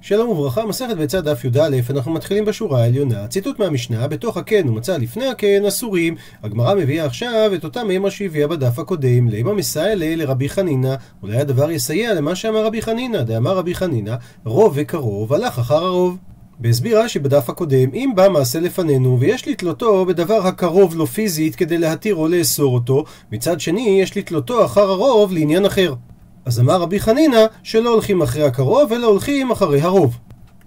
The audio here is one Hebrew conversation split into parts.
שלום וברכה, מסכת ביצה דף י"א, אנחנו מתחילים בשורה העליונה. ציטוט מהמשנה, בתוך הקן ומצא לפני הקן אסורים. הגמרא מביאה עכשיו את אותה מימה שהביאה בדף הקודם, לימה מסיילה לרבי חנינא. אולי הדבר יסייע למה שאמר רבי חנינא, דאמר רבי חנינא, רוב וקרוב הלך אחר הרוב. והסביר רש"י בדף הקודם, אם בא מעשה לפנינו ויש לתלותו בדבר הקרוב לו פיזית כדי להתיר או לאסור אותו, מצד שני יש לתלותו אחר הרוב לעניין אחר. אז אמר רבי חנינא שלא הולכים אחרי הקרוב, אלא הולכים אחרי הרוב.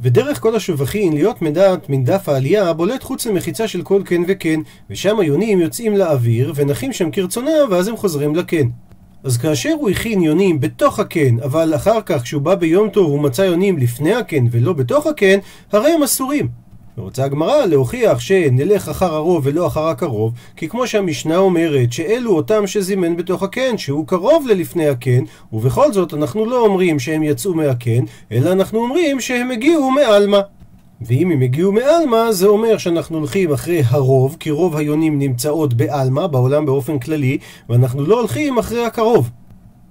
ודרך כל השובחים להיות מדעת מן דף העלייה בולט חוץ למחיצה של כל כן וכן, ושם היונים יוצאים לאוויר ונחים שם כרצונם ואז הם חוזרים לקן. אז כאשר הוא הכין יונים בתוך הקן, אבל אחר כך כשהוא בא ביום טוב הוא מצא יונים לפני הקן ולא בתוך הקן, הרי הם אסורים. ורוצה הגמרא להוכיח שנלך אחר הרוב ולא אחר הקרוב, כי כמו שהמשנה אומרת שאלו אותם שזימן בתוך הקן, שהוא קרוב ללפני הקן, ובכל זאת אנחנו לא אומרים שהם יצאו מהקן, אלא אנחנו אומרים שהם הגיעו מעלמא. ואם הם הגיעו מעלמא, זה אומר שאנחנו הולכים אחרי הרוב, כי רוב היונים נמצאות בעלמא, בעולם באופן כללי, ואנחנו לא הולכים אחרי הקרוב.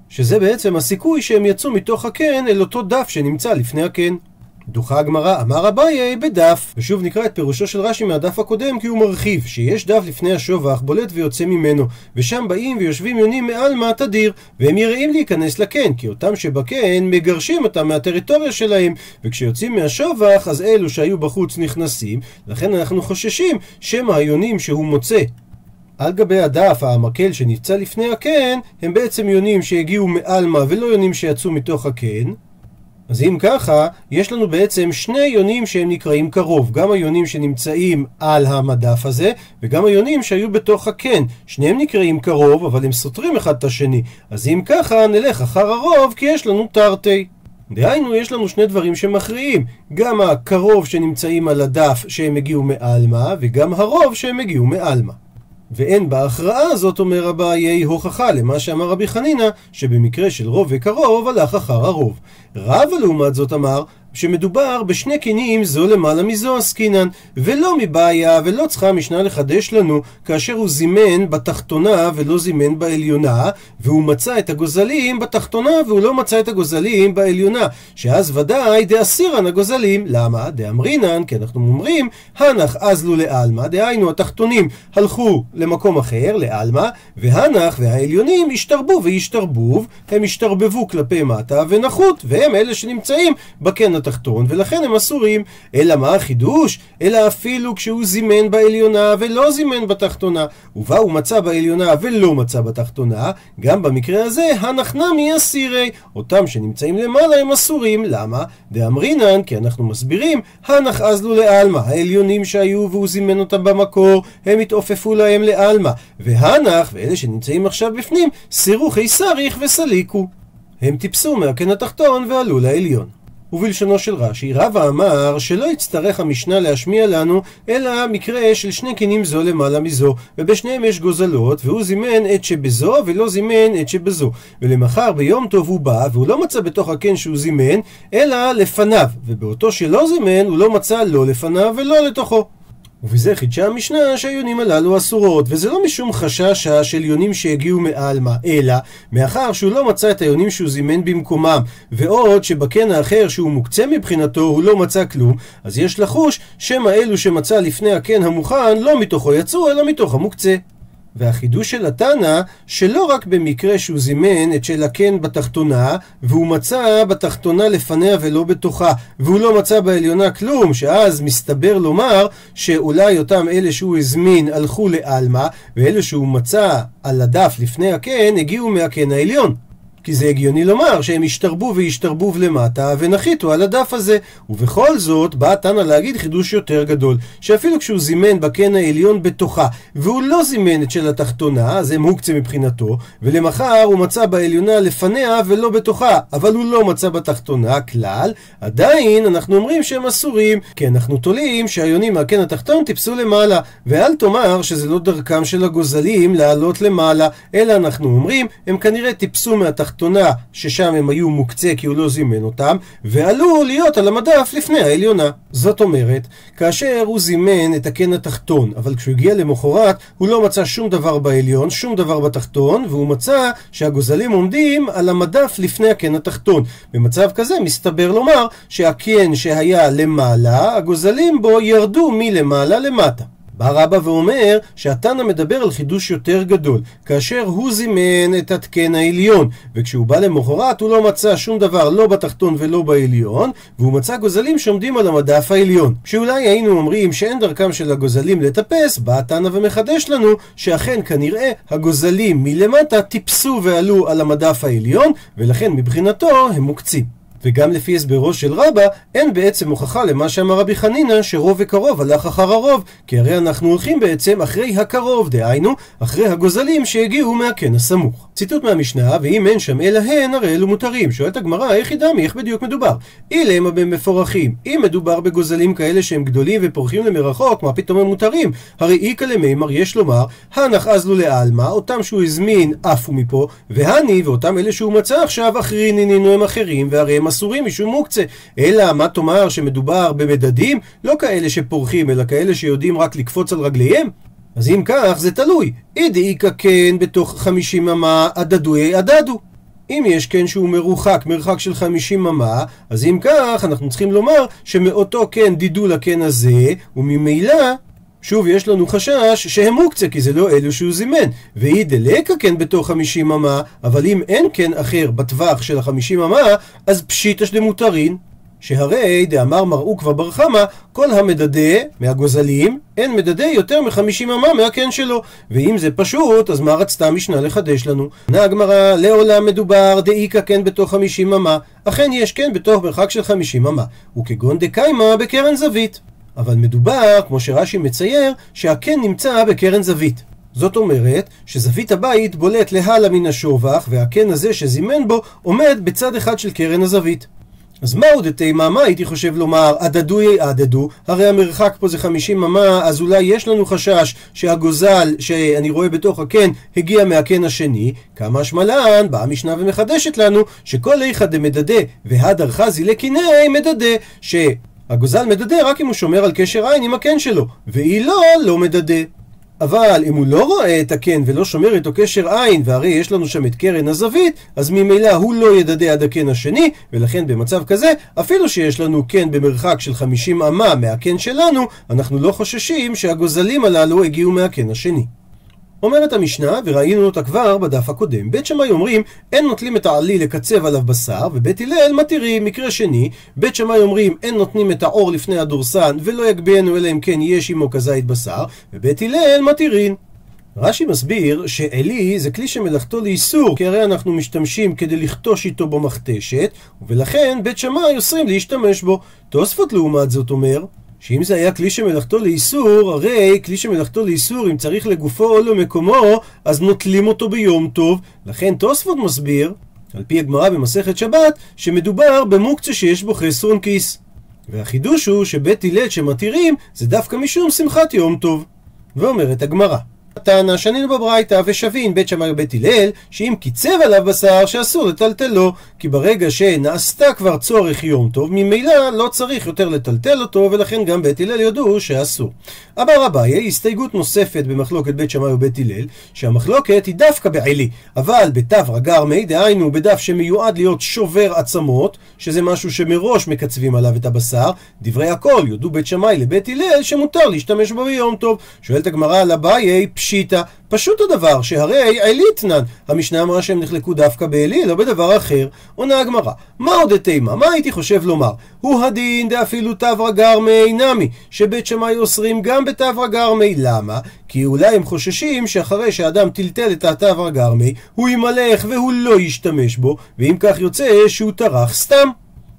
שזה בעצם הסיכוי שהם יצאו מתוך הקן אל אותו דף שנמצא לפני הקן. דוחה הגמרא, אמר אביי בדף. ושוב נקרא את פירושו של רש"י מהדף הקודם כי הוא מרחיב, שיש דף לפני השובח בולט ויוצא ממנו, ושם באים ויושבים יונים מעלמא תדיר, והם יראים להיכנס לקן, כי אותם שבקן מגרשים אותם מהטריטוריה שלהם, וכשיוצאים מהשובח אז אלו שהיו בחוץ נכנסים, לכן אנחנו חוששים שמא היונים שהוא מוצא על גבי הדף המקל שנפצע לפני הקן, הם בעצם יונים שהגיעו מעלמא ולא יונים שיצאו מתוך הקן. אז אם ככה, יש לנו בעצם שני יונים שהם נקראים קרוב. גם היונים שנמצאים על המדף הזה, וגם היונים שהיו בתוך הקן. שניהם נקראים קרוב, אבל הם סותרים אחד את השני. אז אם ככה, נלך אחר הרוב, כי יש לנו תרתי. דהיינו, יש לנו שני דברים שמכריעים. גם הקרוב שנמצאים על הדף שהם הגיעו מעלמא, וגם הרוב שהם הגיעו מעלמא. ואין בהכרעה הזאת, אומר אביי, הוכחה למה שאמר רבי חנינא, שבמקרה של רוב וקרוב הלך אחר הרוב. רבא לעומת זאת אמר, שמדובר בשני קינים זו למעלה מזו עסקינן, ולא מבעיה ולא צריכה המשנה לחדש לנו כאשר הוא זימן בתחתונה ולא זימן בעליונה, והוא מצא את הגוזלים בתחתונה והוא לא מצא את הגוזלים בעליונה, שאז ודאי דאסירן הגוזלים. למה? דאמרינן, כי אנחנו אומרים, הנח אזלו לעלמא, דהיינו התחתונים הלכו למקום אחר, לעלמא, והנח והעליונים השתרבו והשתרבוב, הם השתרבבו כלפי מטה ונחות, והם אלה שנמצאים בקן התחתון, ולכן הם אסורים. אלא מה החידוש? אלא אפילו כשהוא זימן בעליונה ולא זימן בתחתונה, ובה הוא מצא בעליונה ולא מצא בתחתונה, גם במקרה הזה, הנחנמי אסירי. אותם שנמצאים למעלה הם אסורים. למה? דאמרינן, כי אנחנו מסבירים, הנח אזלו לעלמא. העליונים שהיו והוא זימן אותם במקור, הם התעופפו להם לעלמא. והנח, ואלה שנמצאים עכשיו בפנים, סירו חיסריך וסליקו. הם טיפסו מהקן התחתון ועלו לעליון. ובלשונו של רש"י, רבא אמר שלא יצטרך המשנה להשמיע לנו, אלא מקרה של שני קינים זו למעלה מזו, ובשניהם יש גוזלות, והוא זימן את שבזו ולא זימן את שבזו. ולמחר ביום טוב הוא בא, והוא לא מצא בתוך הקן שהוא זימן, אלא לפניו, ובאותו שלא זימן הוא לא מצא לא לפניו ולא לתוכו. ובזה חידשה המשנה שהיונים הללו אסורות, וזה לא משום חששה של יונים שהגיעו מעלמא, אלא מאחר שהוא לא מצא את היונים שהוא זימן במקומם, ועוד שבקן האחר שהוא מוקצה מבחינתו הוא לא מצא כלום, אז יש לחוש שמא אלו שמצא לפני הקן המוכן לא מתוכו יצאו, אלא מתוך המוקצה. והחידוש של התנא, שלא רק במקרה שהוא זימן את של הקן בתחתונה, והוא מצא בתחתונה לפניה ולא בתוכה, והוא לא מצא בעליונה כלום, שאז מסתבר לומר שאולי אותם אלה שהוא הזמין הלכו לעלמא, ואלה שהוא מצא על הדף לפני הקן הגיעו מהקן העליון. כי זה הגיוני לומר שהם השתרבו והשתרבו למטה ונחיתו על הדף הזה. ובכל זאת, בא תנא להגיד חידוש יותר גדול, שאפילו כשהוא זימן בקן העליון בתוכה, והוא לא זימן את של התחתונה, זה מוקצה מבחינתו, ולמחר הוא מצא בעליונה לפניה ולא בתוכה, אבל הוא לא מצא בתחתונה כלל, עדיין אנחנו אומרים שהם אסורים, כי אנחנו תולים שהיונים מהקן התחתון טיפסו למעלה, ואל תאמר שזה לא דרכם של הגוזלים לעלות למעלה, אלא אנחנו אומרים, הם כנראה טיפסו מהתחתונה התחתונה ששם הם היו מוקצה כי הוא לא זימן אותם, ועלו להיות על המדף לפני העליונה. זאת אומרת, כאשר הוא זימן את הקן התחתון, אבל כשהוא הגיע למחרת הוא לא מצא שום דבר בעליון, שום דבר בתחתון, והוא מצא שהגוזלים עומדים על המדף לפני הקן התחתון. במצב כזה מסתבר לומר שהקן שהיה למעלה, הגוזלים בו ירדו מלמעלה למטה. בא רבא ואומר שהתנא מדבר על חידוש יותר גדול, כאשר הוא זימן את התקן העליון, וכשהוא בא למחרת הוא לא מצא שום דבר לא בתחתון ולא בעליון, והוא מצא גוזלים שעומדים על המדף העליון. שאולי היינו אומרים שאין דרכם של הגוזלים לטפס, בא התנא ומחדש לנו שאכן כנראה הגוזלים מלמטה טיפסו ועלו על המדף העליון, ולכן מבחינתו הם מוקצים. וגם לפי הסברו של רבא, אין בעצם הוכחה למה שאמר רבי חנינא, שרוב וקרוב הלך אחר הרוב, כי הרי אנחנו הולכים בעצם אחרי הקרוב, דהיינו, אחרי הגוזלים שהגיעו מהקן הסמוך. ציטוט מהמשנה, ואם אין שם אלא הן, הרי אלו מותרים. שואלת הגמרא, איך ידע מי, איך בדיוק מדובר? אילמה במפורכים. אם מדובר בגוזלים כאלה שהם גדולים ופורחים למרחוק, מה פתאום הם מותרים? הרי איכא למימר יש לומר, הנח אזלו לעלמא, אותם שהוא הזמין עפו מפה, והני, ואותם אלה שהוא מצא עכשיו, אחרינינינו הם אחרים, והרי הם אסורים משום מוקצה. אלא מה תאמר שמדובר במדדים? לא כאלה שפורחים, אלא כאלה שיודעים רק לקפוץ על רגליהם? אז אם כך, זה תלוי. אידי איכא כן בתוך חמישים אמה הדדוי הדדו. אם יש קן שהוא מרוחק, מרחק של 50 אמה, אז אם כך, אנחנו צריכים לומר שמאותו קן דידו לקן הזה, וממילא, שוב, יש לנו חשש שהם מוקצה, כי זה לא אלו שהוא זימן. ואי דלקה כן בתוך 50 אמה, אבל אם אין קן אחר בטווח של ה-50 אמה, אז פשיטא שדמותרין. שהרי דאמר מראו כבר בר חמא, כל המדדה מהגוזלים, אין מדדה יותר מחמישים אמה מהקן שלו. ואם זה פשוט, אז מה רצתה המשנה לחדש לנו? ענה הגמרא, לעולם מדובר דאיכא כן בתוך חמישים אמה. אכן יש כן בתוך מרחק של חמישים אמה. וכגון דקיימא בקרן זווית. אבל מדובר, כמו שרש"י מצייר, שהקן נמצא בקרן זווית. זאת אומרת שזווית הבית בולט להלאה מן השובח, והקן הזה שזימן בו עומד בצד אחד של קרן הזווית. אז מהו דתימה? מה הייתי חושב לומר? עדדו יעדדו, הרי המרחק פה זה 50 אמה, אז אולי יש לנו חשש שהגוזל שאני רואה בתוך הקן הגיע מהקן השני. כמה שמלן, באה המשנה ומחדשת לנו שכל איכא דמדדה והדר חזי לקינאי מדדה, שהגוזל מדדה רק אם הוא שומר על קשר עין עם הקן שלו, ואי לא, לא מדדה. אבל אם הוא לא רואה את הקן ולא שומר איתו קשר עין, והרי יש לנו שם את קרן הזווית, אז ממילא הוא לא ידדה עד הקן השני, ולכן במצב כזה, אפילו שיש לנו קן במרחק של 50 אמה מהקן שלנו, אנחנו לא חוששים שהגוזלים הללו הגיעו מהקן השני. אומרת המשנה, וראינו אותה כבר בדף הקודם, בית שמאי אומרים, אין נוטלים את העלי לקצב עליו בשר, ובית הלל מתירים מקרה שני, בית שמאי אומרים, אין נותנים את העור לפני הדורסן, ולא יגביהנו אלא אם כן יש עמו כזית בשר, ובית הלל מתירים. רש"י מסביר שעלי זה כלי שמלאכתו לאיסור, כי הרי אנחנו משתמשים כדי לכתוש איתו במכתשת, ולכן בית שמאי אוסרים להשתמש בו. תוספות לעומת זאת אומר, שאם זה היה כלי שמלאכתו לאיסור, הרי כלי שמלאכתו לאיסור, אם צריך לגופו או למקומו, אז נוטלים אותו ביום טוב. לכן תוספות מסביר, על פי הגמרא במסכת שבת, שמדובר במוקצה שיש בו חסרון כיס. והחידוש הוא שבית הלל שמתירים, זה דווקא משום שמחת יום טוב. ואומרת הגמרא, טענה שנינו בברייתא ושבין בית שמאי ובית הלל שאם קיצב עליו בשר שאסור לטלטלו כי ברגע שנעשתה כבר צורך יום טוב ממילא לא צריך יותר לטלטל אותו ולכן גם בית הלל יודו שאסור. אמר אביי הסתייגות נוספת במחלוקת בית שמאי ובית הלל שהמחלוקת היא דווקא בעלי אבל בתו רגרמי דהיינו בדף שמיועד להיות שובר עצמות שזה משהו שמראש מקצבים עליו את הבשר דברי הכל יודו בית שמאי לבית הלל שמותר להשתמש בו ביום טוב שואלת הגמרא על אביי פשיטא, פשוט הדבר, שהרי עליתנן, המשנה אמרה שהם נחלקו דווקא בעלי, לא בדבר אחר. עונה הגמרא, מה עוד תימה? מה הייתי חושב לומר? הוא הדין דאפילו תברא גרמי נמי, שבית שמאי אוסרים גם בתברא גרמי. למה? כי אולי הם חוששים שאחרי שאדם טלטל את התברא גרמי, הוא ימלך והוא לא ישתמש בו, ואם כך יוצא שהוא טרח סתם.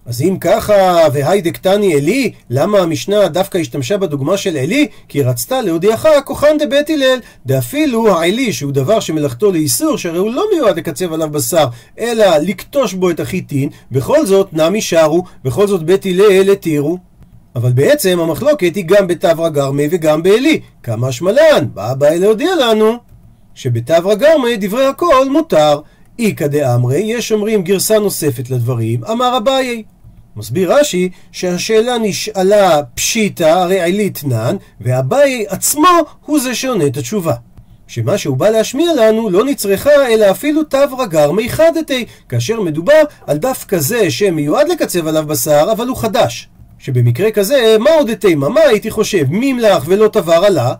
אז אם ככה, והי דקטני עלי, למה המשנה דווקא השתמשה בדוגמה של עלי? כי היא רצתה להודיעך כוחן דבית הלל, דאפילו העלי, שהוא דבר שמלאכתו לאיסור, שהרי הוא לא מיועד לקצב עליו בשר, אלא לקטוש בו את החיטין, בכל זאת נמי שרו, בכל זאת בית הלל התירו. אבל בעצם המחלוקת היא גם בתברא גרמי וגם בעלי. כמה שמלן, בא הבא להודיע לנו שבתברא גרמי דברי הכל מותר. איכא דאמרי, יש אומרים גרסה נוספת לדברים, אמר אביי. מסביר רש"י שהשאלה נשאלה פשיטא, הרי עילית נן, ואביי עצמו הוא זה שעונה את התשובה. שמה שהוא בא להשמיע לנו לא נצרכה אלא אפילו תו רגר מיחדתי, כאשר מדובר על דף כזה שמיועד לקצב עליו בשר, אבל הוא חדש. שבמקרה כזה, מה עוד תימה? מה הייתי חושב? מימלח ולא תבר עלה?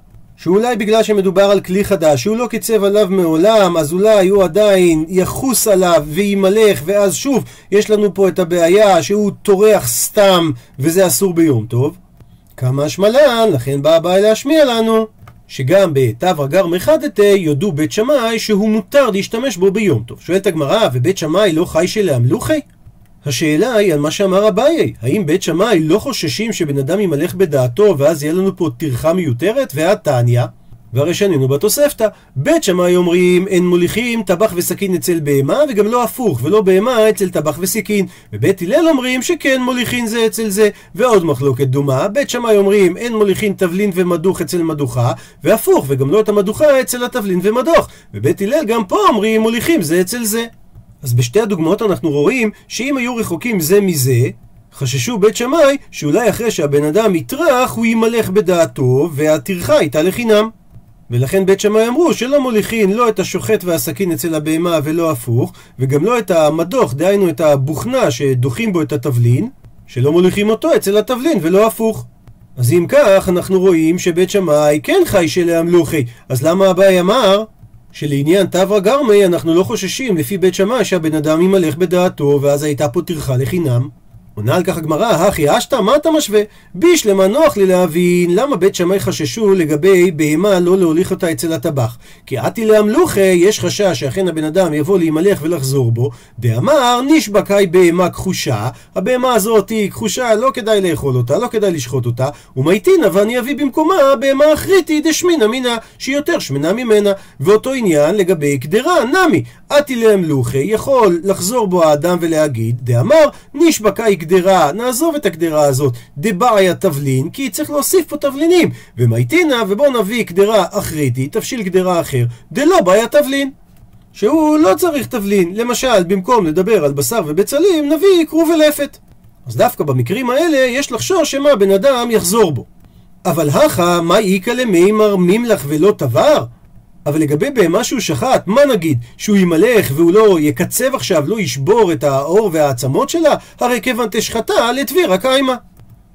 שאולי בגלל שמדובר על כלי חדש, שהוא לא קיצב עליו מעולם, אז אולי הוא עדיין יחוס עליו וימלך, ואז שוב, יש לנו פה את הבעיה שהוא טורח סתם, וזה אסור ביום טוב. כמה השמלן, לכן בא הבעיה להשמיע לנו. שגם בתו הגר מחדתה יודו בית שמאי שהוא מותר להשתמש בו ביום טוב. שואלת הגמרא, ובית שמאי לא חי שלאמלוכי? השאלה היא על מה שאמר אביי, האם בית שמאי לא חוששים שבן אדם ימלך בדעתו ואז יהיה לנו פה טרחה מיותרת? והתניא, והרי שנינו בתוספתא, בית שמאי אומרים אין מוליכים טבח וסכין אצל בהמה וגם לא הפוך, ולא בהמה אצל טבח וסכין. ובית הלל אומרים שכן מוליכין זה אצל זה. ועוד מחלוקת דומה, בית שמאי אומרים אין מוליכין תבלין ומדוך אצל מדוכה, והפוך, וגם לא את המדוכה אצל התבלין ומדוך. ובית הלל גם פה אומרים מוליכים זה אצל זה. אז בשתי הדוגמאות אנחנו רואים שאם היו רחוקים זה מזה, חששו בית שמאי שאולי אחרי שהבן אדם יטרח הוא ימלך בדעתו והטרחה הייתה לחינם. ולכן בית שמאי אמרו שלא מוליכין לא את השוחט והסכין אצל הבהמה ולא הפוך, וגם לא את המדוך, דהיינו את הבוכנה שדוחים בו את התבלין, שלא מוליכים אותו אצל התבלין ולא הפוך. אז אם כך, אנחנו רואים שבית שמאי כן חי שלאמלוכי, אז למה אביי אמר שלעניין תברא גרמי אנחנו לא חוששים לפי בית שמאי שהבן אדם ימלך בדעתו ואז הייתה פה טרחה לחינם? עונה על כך הגמרא, הכי אשתא, מה אתה משווה? בישלמה נוח לי להבין למה בית שמאי חששו לגבי בהמה לא להוליך אותה אצל הטבח. כי עתי לאמלוכי, יש חשש שאכן הבן אדם יבוא להימלך ולחזור בו, דאמר נשבע קאי בהמה כחושה, הבהמה הזאת היא כחושה, לא כדאי לאכול אותה, לא כדאי לשחוט אותה, ומייטינה ואני אביא במקומה בהמה אחריתי דשמינה מינה, שהיא יותר שמנה ממנה. ואותו עניין לגבי קדרה, נמי, עתי לאמלוכי, יכול לחזור בו האדם ולהגיד, דאמר נשבע קאי קדרה, נעזוב את הקדרה הזאת, דבעיה תבלין, כי צריך להוסיף פה תבלינים. ומייטינה, ובוא נביא קדרה אחריתי, תבשיל קדרה אחר, דלא בעיה תבלין. שהוא לא צריך תבלין. למשל, במקום לדבר על בשר ובצלים, נביא כרוב ולפת. אז דווקא במקרים האלה יש לחשוש שמה בן אדם יחזור בו. אבל הכא, מה איכא למימר מימלך ולא תבר? אבל לגבי בהמה שהוא שחט, מה נגיד? שהוא ימלך והוא לא יקצב עכשיו, לא ישבור את העור והעצמות שלה? הרי כיוון תשחטה לטבירה קיימה.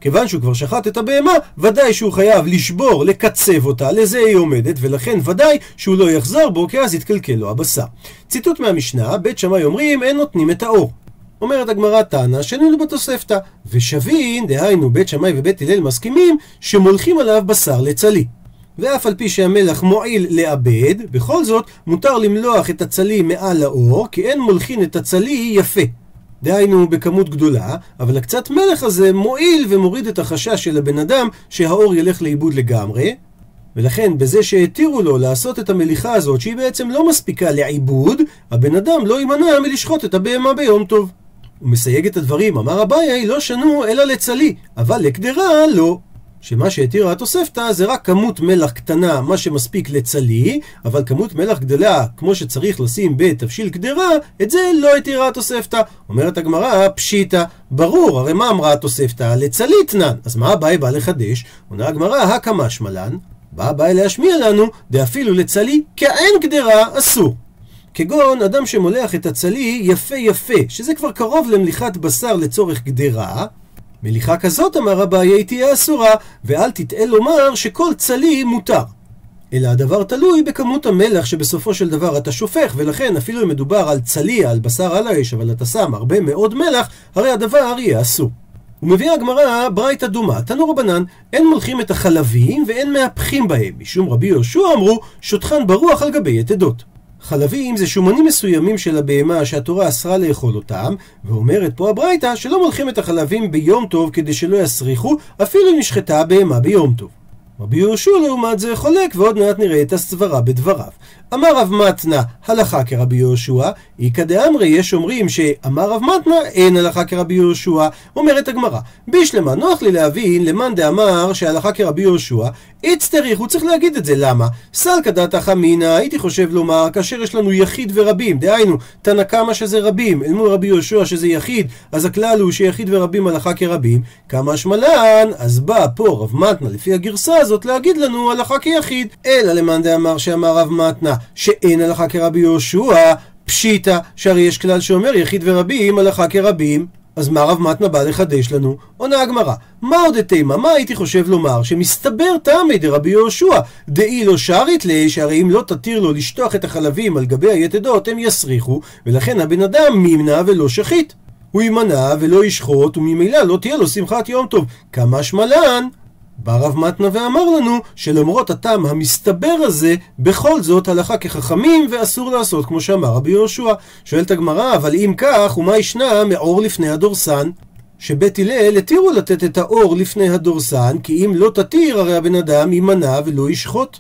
כיוון שהוא כבר שחט את הבהמה, ודאי שהוא חייב לשבור, לקצב אותה, לזה היא עומדת, ולכן ודאי שהוא לא יחזור בו, כי אז יתקלקל לו הבשר. ציטוט מהמשנה, בית שמאי אומרים, אין נותנים את האור. אומרת הגמרא תנא, שנינו בתוספתא, ושבין, דהיינו בית שמאי ובית הלל מסכימים, שמולכים עליו בשר לצלי. ואף על פי שהמלח מועיל לאבד, בכל זאת מותר למלוח את הצלי מעל האור, כי אין מולחין את הצלי יפה. דהיינו בכמות גדולה, אבל הקצת מלח הזה מועיל ומוריד את החשש של הבן אדם שהאור ילך לאיבוד לגמרי, ולכן בזה שהתירו לו לעשות את המליחה הזאת, שהיא בעצם לא מספיקה לעיבוד, הבן אדם לא יימנע מלשחוט את הבהמה ביום טוב. הוא מסייג את הדברים, אמר אביי, לא שנו אלא לצלי, אבל לקדרה לא. שמה שהתירה התוספתא זה רק כמות מלח קטנה, מה שמספיק לצלי, אבל כמות מלח גדולה, כמו שצריך לשים בתבשיל קדרה, את זה לא התירה התוספתא. אומרת הגמרא, פשיטא, ברור, הרי מה אמרה התוספתא? לצליתנן. אז מה הבאי בא לחדש? עונה הגמרא, הקמא שמלן. בא הבאי להשמיע לנו, דאפילו לצלי כאין קדרה אסור. כגון אדם שמולח את הצלי יפה יפה, שזה כבר קרוב למליחת בשר לצורך גדרה, מליחה כזאת, אמר אביי, תהיה אסורה, ואל תטעה לומר שכל צלי מותר. אלא הדבר תלוי בכמות המלח שבסופו של דבר אתה שופך, ולכן אפילו אם מדובר על צלי, על בשר על האש, אבל אתה שם הרבה מאוד מלח, הרי הדבר יהיה אסור. ומביאה הגמרא ברייתא דומה, תנו רבנן, אין מולכים את החלבים ואין מהפכים בהם, משום רבי יהושע אמרו, שוטחן ברוח על גבי יתדות. חלבים זה שומנים מסוימים של הבהמה שהתורה אסרה לאכול אותם, ואומרת פה הברייתא שלא מולכים את החלבים ביום טוב כדי שלא יסריחו, אפילו אם נשחטה הבהמה ביום טוב. רבי יהושע לעומת זה חולק, ועוד מעט נראה את הסברה בדבריו. אמר רב מתנה הלכה כרבי יהושע, איכא דאמרי יש אומרים שאמר רב מתנה אין הלכה כרבי יהושע. אומרת הגמרא, בישלמה נוח לי להבין למאן דאמר שהלכה כרבי יהושע, איצטריך, הוא צריך להגיד את זה, למה? סלקא דתא חמינא, הייתי חושב לומר, כאשר יש לנו יחיד ורבים, דהיינו, תנא קמא שזה רבים, אל מול רבי יהושע שזה יחיד, אז הכלל הוא שיחיד ורבים הלכה כרבים, כמה שמלן, אז בא פה רב מתנה לפי הגרסה הזאת להגיד לנו הלכה כיחיד, אלא למאן דאמר שאמר רב מתנה שאין הלכה כרבי יהושע, פשיטא, שהרי יש כלל שאומר יחיד ורבים הלכה כרבים. אז מה רב מתנה בא לחדש לנו? עונה הגמרא, מה עוד תימא? מה הייתי חושב לומר? שמסתבר טעמי דרבי יהושע, דאי לא שרית לי, שהרי אם לא תתיר לו לשטוח את החלבים על גבי היתדות, הם יסריחו, ולכן הבן אדם מימנע ולא שחית. הוא יימנע ולא ישחוט, וממילא לא תהיה לו שמחת יום טוב. כמה שמלן? בא רב מתנה ואמר לנו שלמרות הטעם המסתבר הזה, בכל זאת הלכה כחכמים ואסור לעשות כמו שאמר רבי יהושע. שואלת הגמרא, אבל אם כך, ומה ישנה מאור לפני הדורסן? שבית הלל התירו לתת את האור לפני הדורסן, כי אם לא תתיר, הרי הבן אדם יימנע ולא ישחוט.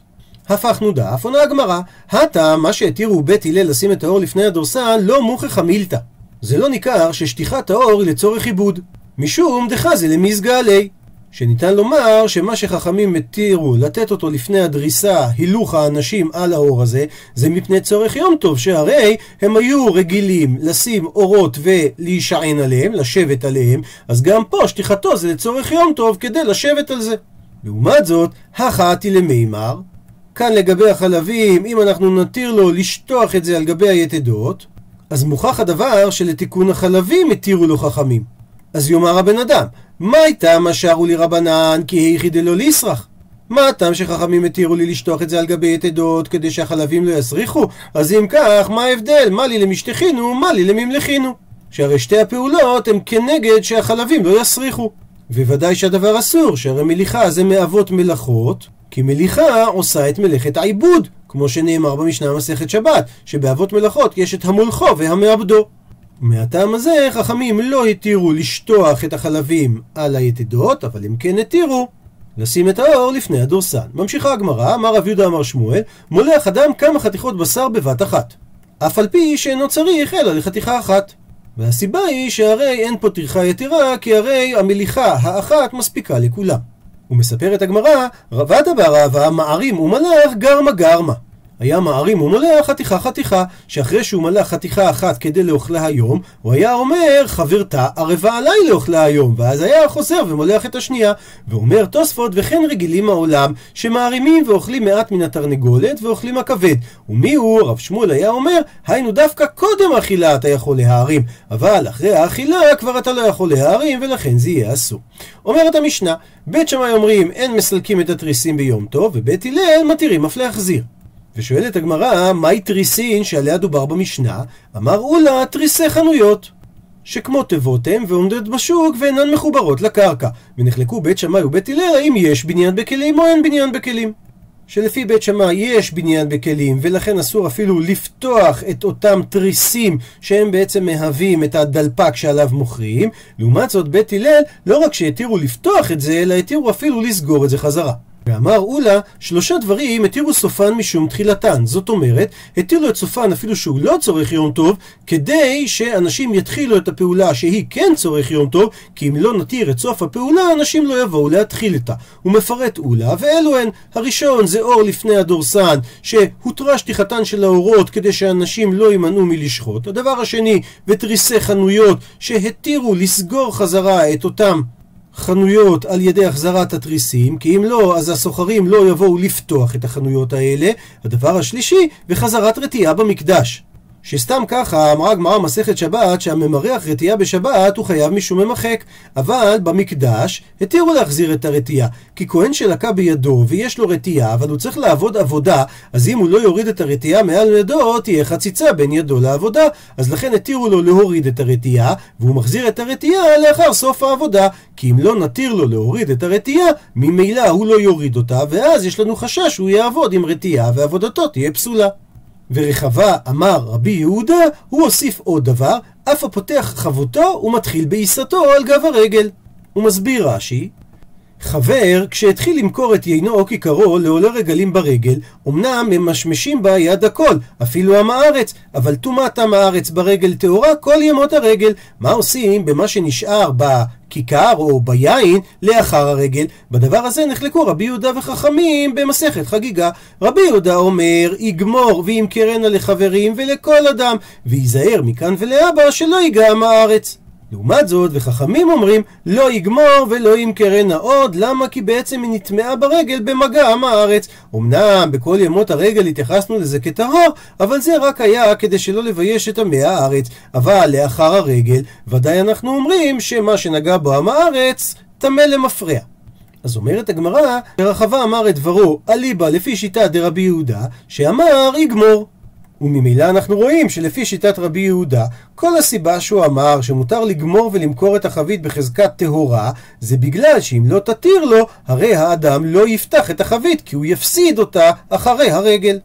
הפכנו דף, עונה הגמרא, הטעם, מה שהתירו בית הלל לשים את האור לפני הדורסן, לא מוכחה מילתא. זה לא ניכר ששטיחת האור היא לצורך עיבוד. משום דחזה למזגה עלי. שניתן לומר שמה שחכמים מתירו לתת אותו לפני הדריסה, הילוך האנשים על האור הזה, זה מפני צורך יום טוב, שהרי הם היו רגילים לשים אורות ולהישען עליהם, לשבת עליהם, אז גם פה שטיחתו זה לצורך יום טוב כדי לשבת על זה. לעומת זאת, החעתי למימר, כאן לגבי החלבים, אם אנחנו נתיר לו לשטוח את זה על גבי היתדות, אז מוכח הדבר שלתיקון החלבים התירו לו חכמים. אז יאמר הבן אדם, מה הייתה מה שרו לי רבנן כי היכי דלא ליסרח? מה הטעם שחכמים התירו לי לשטוח את זה על גבי יתדות כדי שהחלבים לא יסריחו? אז אם כך, מה ההבדל? מה לי למשתחינו, מה לי לממלכינו? שהרי שתי הפעולות הן כנגד שהחלבים לא יסריחו. וודאי שהדבר אסור, שהרי מליחה זה מאבות מלאכות, כי מליחה עושה את מלאכת העיבוד, כמו שנאמר במשנה מסכת שבת, שבאבות מלאכות יש את המולכו והמעבדו. מהטעם הזה חכמים לא התירו לשטוח את החלבים על היתדות, אבל אם כן התירו לשים את האור לפני הדורסן. ממשיכה הגמרא, אמר רב יהודה אמר שמואל, מולח אדם כמה חתיכות בשר בבת אחת. אף על פי שאינו צריך אלא לחתיכה אחת. והסיבה היא שהרי אין פה טרחה יתרה, כי הרי המליחה האחת מספיקה לכולם. ומספרת הגמרא, רבתה בערבה מערים ומלאך גרמה גרמה. היה מערים ומולח חתיכה חתיכה, שאחרי שהוא מלך חתיכה אחת כדי לאוכלה היום, הוא היה אומר חברתה ערבה עליי לאוכלה היום, ואז היה חוזר ומולח את השנייה. ואומר תוספות וכן רגילים העולם, שמערימים ואוכלים מעט מן התרנגולת ואוכלים הכבד. ומי הוא? רב שמואל היה אומר, היינו דווקא קודם האכילה אתה יכול להערים, אבל אחרי האכילה כבר אתה לא יכול להערים ולכן זה יהיה אסור. אומרת המשנה, בית שמאי אומרים אין מסלקים את התריסים ביום טוב, ובית הלל מתירים אף להחזיר. ושואלת הגמרא, מהי תריסין שעליה דובר במשנה? אמר אולה, תריסי חנויות. שכמו תיבות הם ועומדות בשוק ואינן מחוברות לקרקע. ונחלקו בית שמאי ובית הלל האם יש בניין בכלים או אין בניין בכלים. שלפי בית שמאי יש בניין בכלים ולכן אסור אפילו לפתוח את אותם תריסים שהם בעצם מהווים את הדלפק שעליו מוכרים לעומת זאת בית הלל לא רק שהתירו לפתוח את זה אלא התירו אפילו לסגור את זה חזרה ואמר אולה, שלושה דברים התירו סופן משום תחילתן. זאת אומרת, התירו את סופן אפילו שהוא לא צורך יום טוב, כדי שאנשים יתחילו את הפעולה שהיא כן צורך יום טוב, כי אם לא נתיר את סוף הפעולה, אנשים לא יבואו להתחיל איתה. הוא מפרט אולה, ואלו הן. הראשון זה אור לפני הדורסן, שהותרה שטיחתן של האורות כדי שאנשים לא יימנעו מלשחוט. הדבר השני, ותריסי חנויות, שהתירו לסגור חזרה את אותם חנויות על ידי החזרת התריסים, כי אם לא, אז הסוחרים לא יבואו לפתוח את החנויות האלה. הדבר השלישי, וחזרת רתיעה במקדש. שסתם ככה אמרה הגמרא מסכת שבת שהממרח רתיעה בשבת הוא חייב משום ממחק אבל במקדש התירו להחזיר את הרתיעה כי כהן שלקה בידו ויש לו רתיעה אבל הוא צריך לעבוד עבודה אז אם הוא לא יוריד את הרתיעה מעל ידו תהיה חציצה בין ידו לעבודה אז לכן התירו לו להוריד את הרתיעה והוא מחזיר את הרתיעה לאחר סוף העבודה כי אם לא נתיר לו להוריד את הרתיעה ממילא הוא לא יוריד אותה ואז יש לנו חשש שהוא יעבוד עם רתיעה ועבודתו תהיה פסולה ורחבה אמר רבי יהודה, הוא הוסיף עוד דבר, אף הפותח חבותו ומתחיל בעיסתו על גב הרגל. הוא מסביר רש"י, חבר, כשהתחיל למכור את יינו או כיכרו לעולי רגלים ברגל, אמנם ממשמשים בה יד הכל, אפילו עם הארץ, אבל טומאת עם הארץ ברגל טהורה כל ימות הרגל. מה עושים במה שנשאר בכיכר או ביין לאחר הרגל? בדבר הזה נחלקו רבי יהודה וחכמים במסכת חגיגה. רבי יהודה אומר, יגמור וימכרנה לחברים ולכל אדם, וייזהר מכאן ולהבא שלא ייגע עם הארץ. לעומת זאת, וחכמים אומרים, לא יגמור ולא ימכרנה עוד, למה? כי בעצם היא נטמעה ברגל במגע עם הארץ. אמנם בכל ימות הרגל התייחסנו לזה כטהור, אבל זה רק היה כדי שלא לבייש את עמי הארץ. אבל לאחר הרגל, ודאי אנחנו אומרים שמה שנגע בו עם הארץ, טמא למפרע. אז אומרת הגמרא, רחבה אמר את דברו אליבא לפי שיטה דרבי יהודה, שאמר יגמור. וממילא אנחנו רואים שלפי שיטת רבי יהודה, כל הסיבה שהוא אמר שמותר לגמור ולמכור את החבית בחזקת טהורה, זה בגלל שאם לא תתיר לו, הרי האדם לא יפתח את החבית, כי הוא יפסיד אותה אחרי הרגל.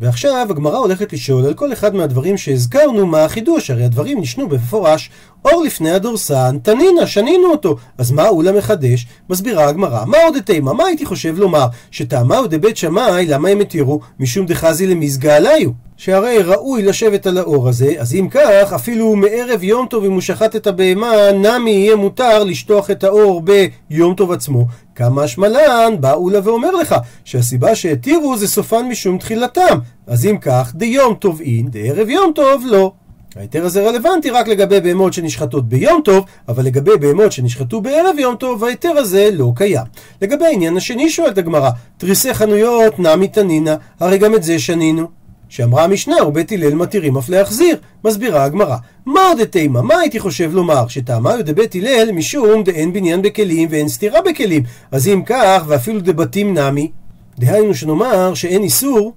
ועכשיו הגמרא הולכת לשאול על כל אחד מהדברים שהזכרנו מה החידוש, הרי הדברים נשנו במפורש. אור לפני הדורסן, תנינה, שנינו אותו. אז מה אולה מחדש? מסבירה הגמרא, מה עוד אתימה? מה הייתי חושב לומר? שטעמה דבית שמאי, למה הם התירו? משום דחזי למזגה עליו. שהרי ראוי לשבת על האור הזה, אז אם כך, אפילו מערב יום טוב אם הוא שחט את הבהמה, נמי יהיה מותר לשטוח את האור ביום טוב עצמו. כמה השמלן, בא אולה ואומר לך, שהסיבה שהתירו זה סופן משום תחילתם. אז אם כך, דיום טוב אין, דערב יום טוב לא. ההיתר הזה רלוונטי רק לגבי בהמות שנשחטות ביום טוב, אבל לגבי בהמות שנשחטו בערב יום טוב, ההיתר הזה לא קיים. לגבי העניין השני שואלת הגמרא, תריסי חנויות נמי תנינה, הרי גם את זה שנינו. שאמרה המשנה ובית הלל מתירים אף להחזיר. מסבירה הגמרא, מה עוד תימה? מה הייתי חושב לומר? שטעמה דבית הלל משום דאין בניין בכלים ואין סתירה בכלים. אז אם כך, ואפילו דבתים נמי, דהיינו שנאמר שאין איסור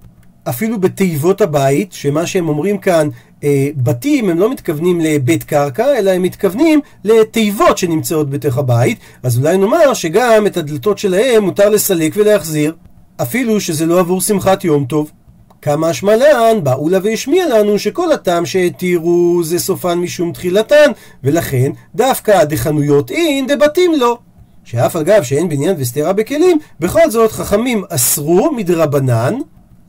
אפילו בתיבות הבית, שמה שהם אומרים כאן, אה, בתים, הם לא מתכוונים לבית קרקע, אלא הם מתכוונים לתיבות שנמצאות בתוך הבית, אז אולי נאמר שגם את הדלתות שלהם מותר לסלק ולהחזיר, אפילו שזה לא עבור שמחת יום טוב. כמה שמלן, באו לה והשמיע לנו שכל הטעם שהתירו זה סופן משום תחילתן, ולכן דווקא דחנויות אין דבתים לא. שאף אגב שאין בניין וסתירה בכלים, בכל זאת חכמים אסרו מדרבנן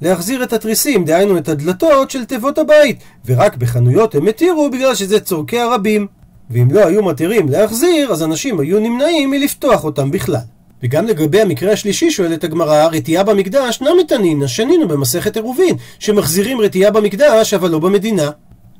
להחזיר את התריסים, דהיינו את הדלתות של תיבות הבית, ורק בחנויות הם התירו בגלל שזה צורכי הרבים. ואם לא היו מתירים להחזיר, אז אנשים היו נמנעים מלפתוח אותם בכלל. וגם לגבי המקרה השלישי שואלת הגמרא, רתיעה במקדש נמי תנינא, שנינו במסכת עירובין, שמחזירים רתיעה במקדש אבל לא במדינה.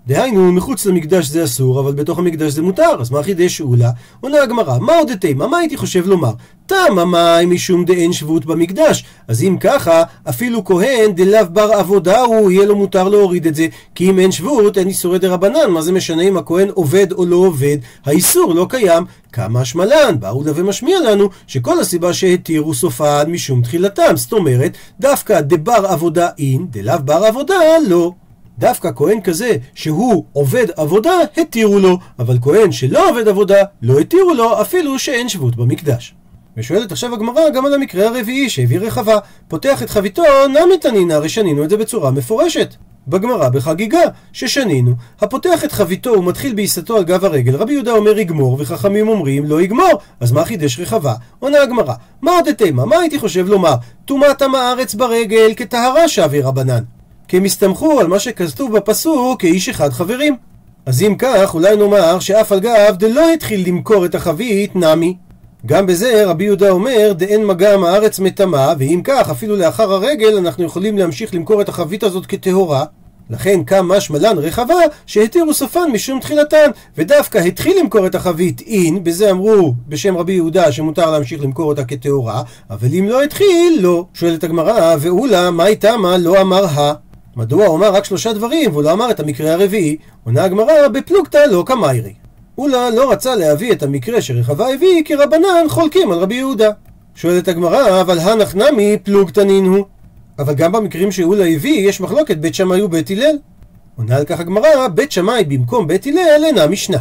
דהיינו, מחוץ למקדש זה אסור, אבל בתוך המקדש זה מותר, אז מה חידש אולה? עונה הגמרא, מה עוד תימה? מה הייתי חושב לומר? תם המים משום דאין שבות במקדש. אז אם ככה, אפילו כהן דלאו בר עבודה הוא, יהיה לו מותר להוריד את זה. כי אם אין שבות, אין איסורי דרבנן. מה זה משנה אם הכהן עובד או לא עובד? האיסור לא קיים. כמה השמלן, באו לה ומשמיע לנו שכל הסיבה שהתירו סופן משום תחילתם. זאת אומרת, דווקא דבר עבודה אין, דלאו בר עבודה לא. דווקא כהן כזה שהוא עובד עבודה, התירו לו, אבל כהן שלא עובד עבודה, לא התירו לו אפילו שאין שבות במקדש. ושואלת עכשיו הגמרא גם על המקרה הרביעי שהביא רחבה. פותח את חביתו, נמי תנינא, הרי שנינו את זה בצורה מפורשת. בגמרא בחגיגה, ששנינו, הפותח את חביתו ומתחיל בעיסתו על גב הרגל, רבי יהודה אומר יגמור, וחכמים אומרים לא יגמור, אז מה חידש רחבה? עונה הגמרא, מה עוד תימה? מה הייתי חושב לומר? טומאת עם הארץ ברגל כטהרה שבי רבנן. כי הם הסתמכו על מה שכתוב בפסוק כאיש אחד חברים. אז אם כך, אולי נאמר שאף על גב דלא התחיל למכור את החבית נמי. גם בזה רבי יהודה אומר דאין מגע עם הארץ מטמא, ואם כך, אפילו לאחר הרגל אנחנו יכולים להמשיך למכור את החבית הזאת כטהורה. לכן קם משמלן רחבה שהתירו סופן משום תחילתן, ודווקא התחיל למכור את החבית אין, בזה אמרו בשם רבי יהודה שמותר להמשיך למכור אותה כטהורה, אבל אם לא התחיל, לא. שואלת הגמרא, ואולה, מה איתה מה לא אמר ה? מדוע הוא אמר רק שלושה דברים והוא לא אמר את המקרה הרביעי? עונה הגמרא בפלוגתא לא קמיירי. אולה לא רצה להביא את המקרה שרחבה הביא כי רבנן חולקים על רבי יהודה. שואלת הגמרא, אבל הנח נמי פלוגתא נינו. אבל גם במקרים שאולה הביא יש מחלוקת בית שמאי ובית הלל. עונה על כך הגמרא, בית שמאי במקום בית הלל אינה משנה.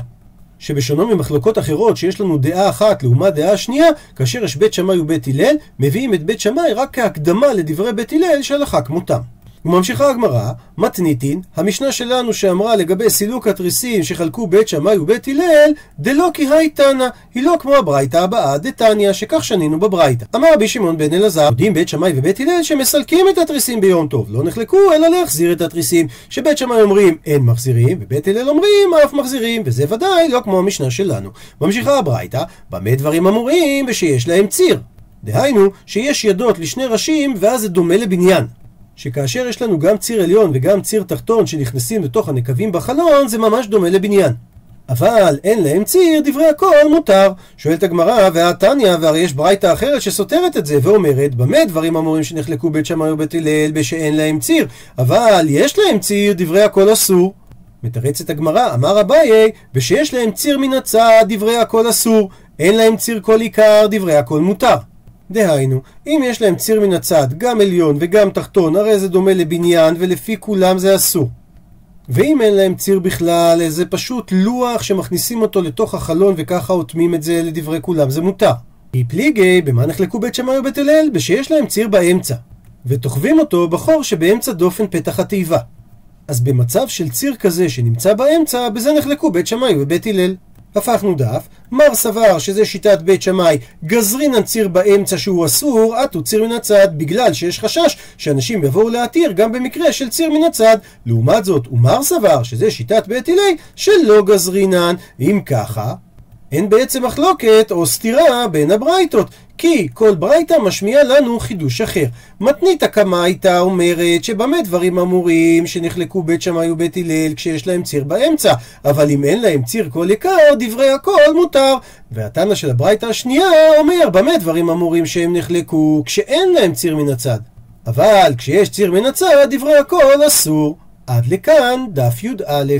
שבשונו ממחלוקות אחרות שיש לנו דעה אחת לעומת דעה שנייה, כאשר יש בית שמאי ובית הלל, מביאים את בית שמאי רק כהקדמה לדברי בית הלל שהלכה כמותם. וממשיכה הגמרא, מתניתין, המשנה שלנו שאמרה לגבי סילוק התריסים שחלקו בית שמאי ובית הלל, דלא כי היי תנא, היא לא כמו הברייתא הבאה, דתניא, שכך שנינו בברייתא. אמר רבי שמעון בן אלעזר, יודעים בית שמאי ובית הלל שמסלקים את התריסים ביום טוב, לא נחלקו אלא להחזיר את התריסים, שבית שמאי אומרים אין מחזירים, ובית הלל אומרים אף מחזירים, וזה ודאי לא כמו המשנה שלנו. ממשיכה הברייתא, במה דברים אמורים ושיש להם ציר. דהיינו, שיש ידות לשני ראשים ואז זה דומה לבניין. שכאשר יש לנו גם ציר עליון וגם ציר תחתון שנכנסים לתוך הנקבים בחלון, זה ממש דומה לבניין. אבל אין להם ציר, דברי הכל מותר. שואלת הגמרא, והתניא, והרי יש ברייתא אחרת שסותרת את זה, ואומרת, במה דברים אמורים שנחלקו בית שמאי ובית הלל, בשאין להם ציר, אבל יש להם ציר, דברי הכל אסור. מתרצת הגמרא, אמר אביי, ושיש להם ציר מן הצד, דברי הכל אסור, אין להם ציר כל עיקר, דברי הכל מותר. דהיינו, אם יש להם ציר מן הצד, גם עליון וגם תחתון, הרי זה דומה לבניין, ולפי כולם זה אסור. ואם אין להם ציר בכלל, זה פשוט לוח שמכניסים אותו לתוך החלון וככה אוטמים את זה לדברי כולם, זה מותר. כי פליגי, במה נחלקו בית שמאי ובית הלל? בשיש להם ציר באמצע. ותוכבים אותו בחור שבאמצע דופן פתח התיבה. אז במצב של ציר כזה שנמצא באמצע, בזה נחלקו בית שמאי ובית הלל. הפכנו דף, מר סבר שזה שיטת בית שמאי, גזרינן ציר באמצע שהוא אסור, עטו ציר מן הצד, בגלל שיש חשש שאנשים יבואו להתיר גם במקרה של ציר מן הצד. לעומת זאת, ומר סבר שזה שיטת בית הלל, שלא גזרינן, אם ככה, אין בעצם מחלוקת או סתירה בין הברייתות, כי כל ברייתא משמיע לנו חידוש אחר. מתנית הקמייתא אומרת שבמה דברים אמורים שנחלקו בית שמאי ובית הלל כשיש להם ציר באמצע, אבל אם אין להם ציר כל יקר, דברי הכל מותר. והתנא של הברייתא השנייה אומר במה דברים אמורים שהם נחלקו כשאין להם ציר מן הצד. אבל כשיש ציר מן הצד, דברי הכל אסור. עד לכאן דף י"א.